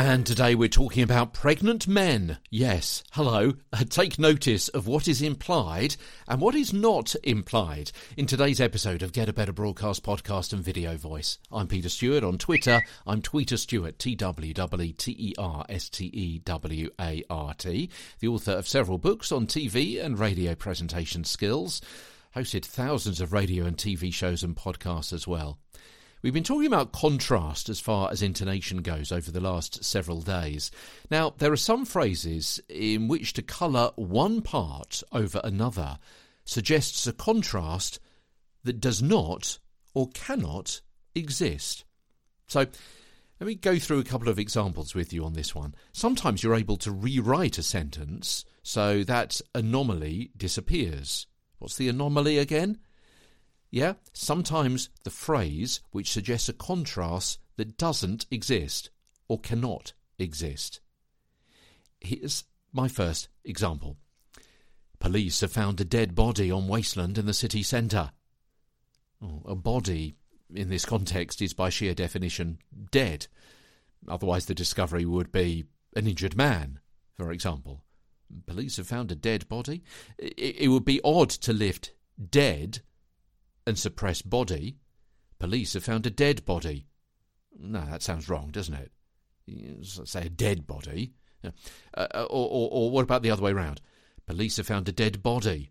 And today we're talking about pregnant men. Yes, hello. Uh, take notice of what is implied and what is not implied in today's episode of Get a Better Broadcast podcast and video voice. I'm Peter Stewart on Twitter. I'm Tweeter Stewart, T W W T E R S T E W A R T, the author of several books on TV and radio presentation skills. Hosted thousands of radio and TV shows and podcasts as well. We've been talking about contrast as far as intonation goes over the last several days. Now, there are some phrases in which to colour one part over another suggests a contrast that does not or cannot exist. So, let me go through a couple of examples with you on this one. Sometimes you're able to rewrite a sentence so that anomaly disappears. What's the anomaly again? Yeah, sometimes the phrase which suggests a contrast that doesn't exist or cannot exist. Here's my first example. Police have found a dead body on wasteland in the city centre. Oh, a body, in this context, is by sheer definition dead. Otherwise, the discovery would be an injured man, for example. Police have found a dead body. It, it would be odd to lift dead and suppress body. Police have found a dead body. No, that sounds wrong, doesn't it? Say a dead body. Uh, uh, or, or, or what about the other way round? Police have found a dead body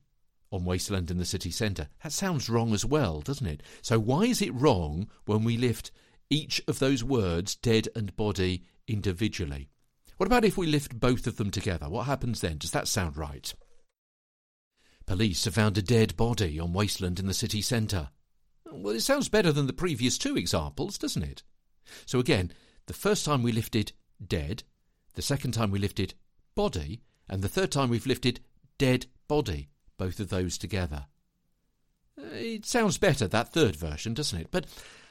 on wasteland in the city centre. That sounds wrong as well, doesn't it? So why is it wrong when we lift each of those words, dead and body, individually? What about if we lift both of them together? What happens then? Does that sound right? Police have found a dead body on wasteland in the city centre. Well, it sounds better than the previous two examples, doesn't it? So again, the first time we lifted dead, the second time we lifted body, and the third time we've lifted dead body, both of those together. Uh, it sounds better, that third version, doesn't it? But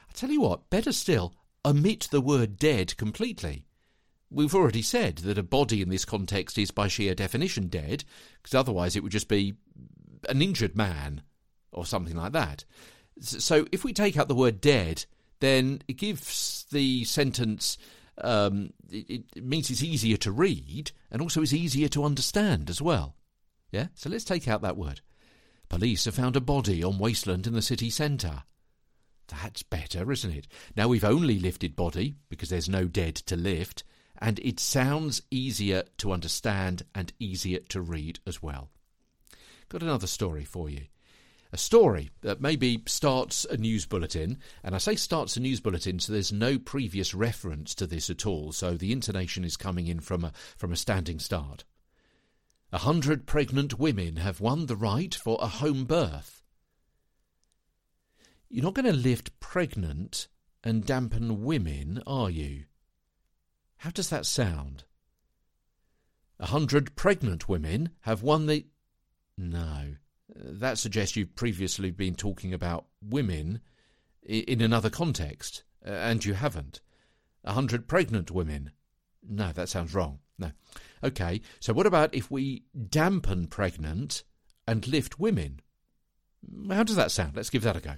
I tell you what, better still, omit the word dead completely. We've already said that a body in this context is by sheer definition dead, because otherwise it would just be an injured man or something like that. So if we take out the word dead, then it gives the sentence. Um, it, it means it's easier to read and also it's easier to understand as well. Yeah? So let's take out that word. Police have found a body on wasteland in the city centre. That's better, isn't it? Now we've only lifted body because there's no dead to lift, and it sounds easier to understand and easier to read as well. Got another story for you. A story that maybe starts a news bulletin, and I say starts a news bulletin, so there's no previous reference to this at all, so the intonation is coming in from a, from a standing start. A hundred pregnant women have won the right for a home birth. You're not going to lift pregnant and dampen women, are you? How does that sound? A hundred pregnant women have won the. No. Uh, that suggests you've previously been talking about women in another context, uh, and you haven't. A hundred pregnant women. No, that sounds wrong. No. Okay, so what about if we dampen pregnant and lift women? How does that sound? Let's give that a go.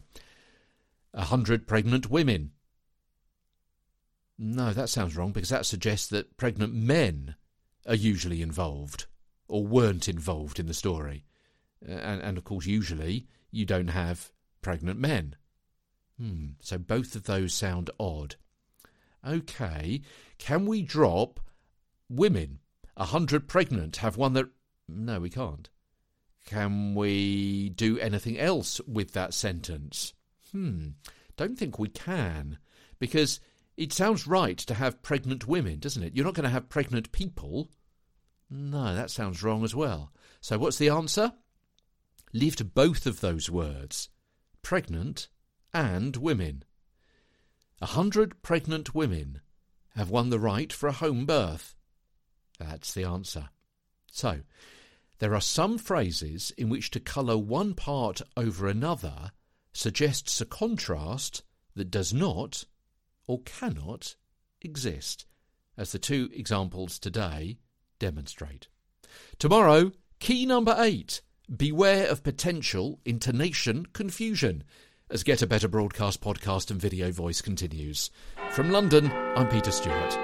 A hundred pregnant women. No, that sounds wrong because that suggests that pregnant men are usually involved or weren't involved in the story. Uh, and, and of course, usually you don't have pregnant men. Hmm, so both of those sound odd. Okay, can we drop women? A hundred pregnant have one that. No, we can't. Can we do anything else with that sentence? Hmm, don't think we can. Because it sounds right to have pregnant women, doesn't it? You're not going to have pregnant people. No, that sounds wrong as well. So what's the answer? Leave to both of those words pregnant and women. A hundred pregnant women have won the right for a home birth. That's the answer. So, there are some phrases in which to colour one part over another suggests a contrast that does not or cannot exist, as the two examples today demonstrate. Tomorrow, key number eight beware of potential intonation confusion. As Get a Better Broadcast podcast and video voice continues. From London, I'm Peter Stewart.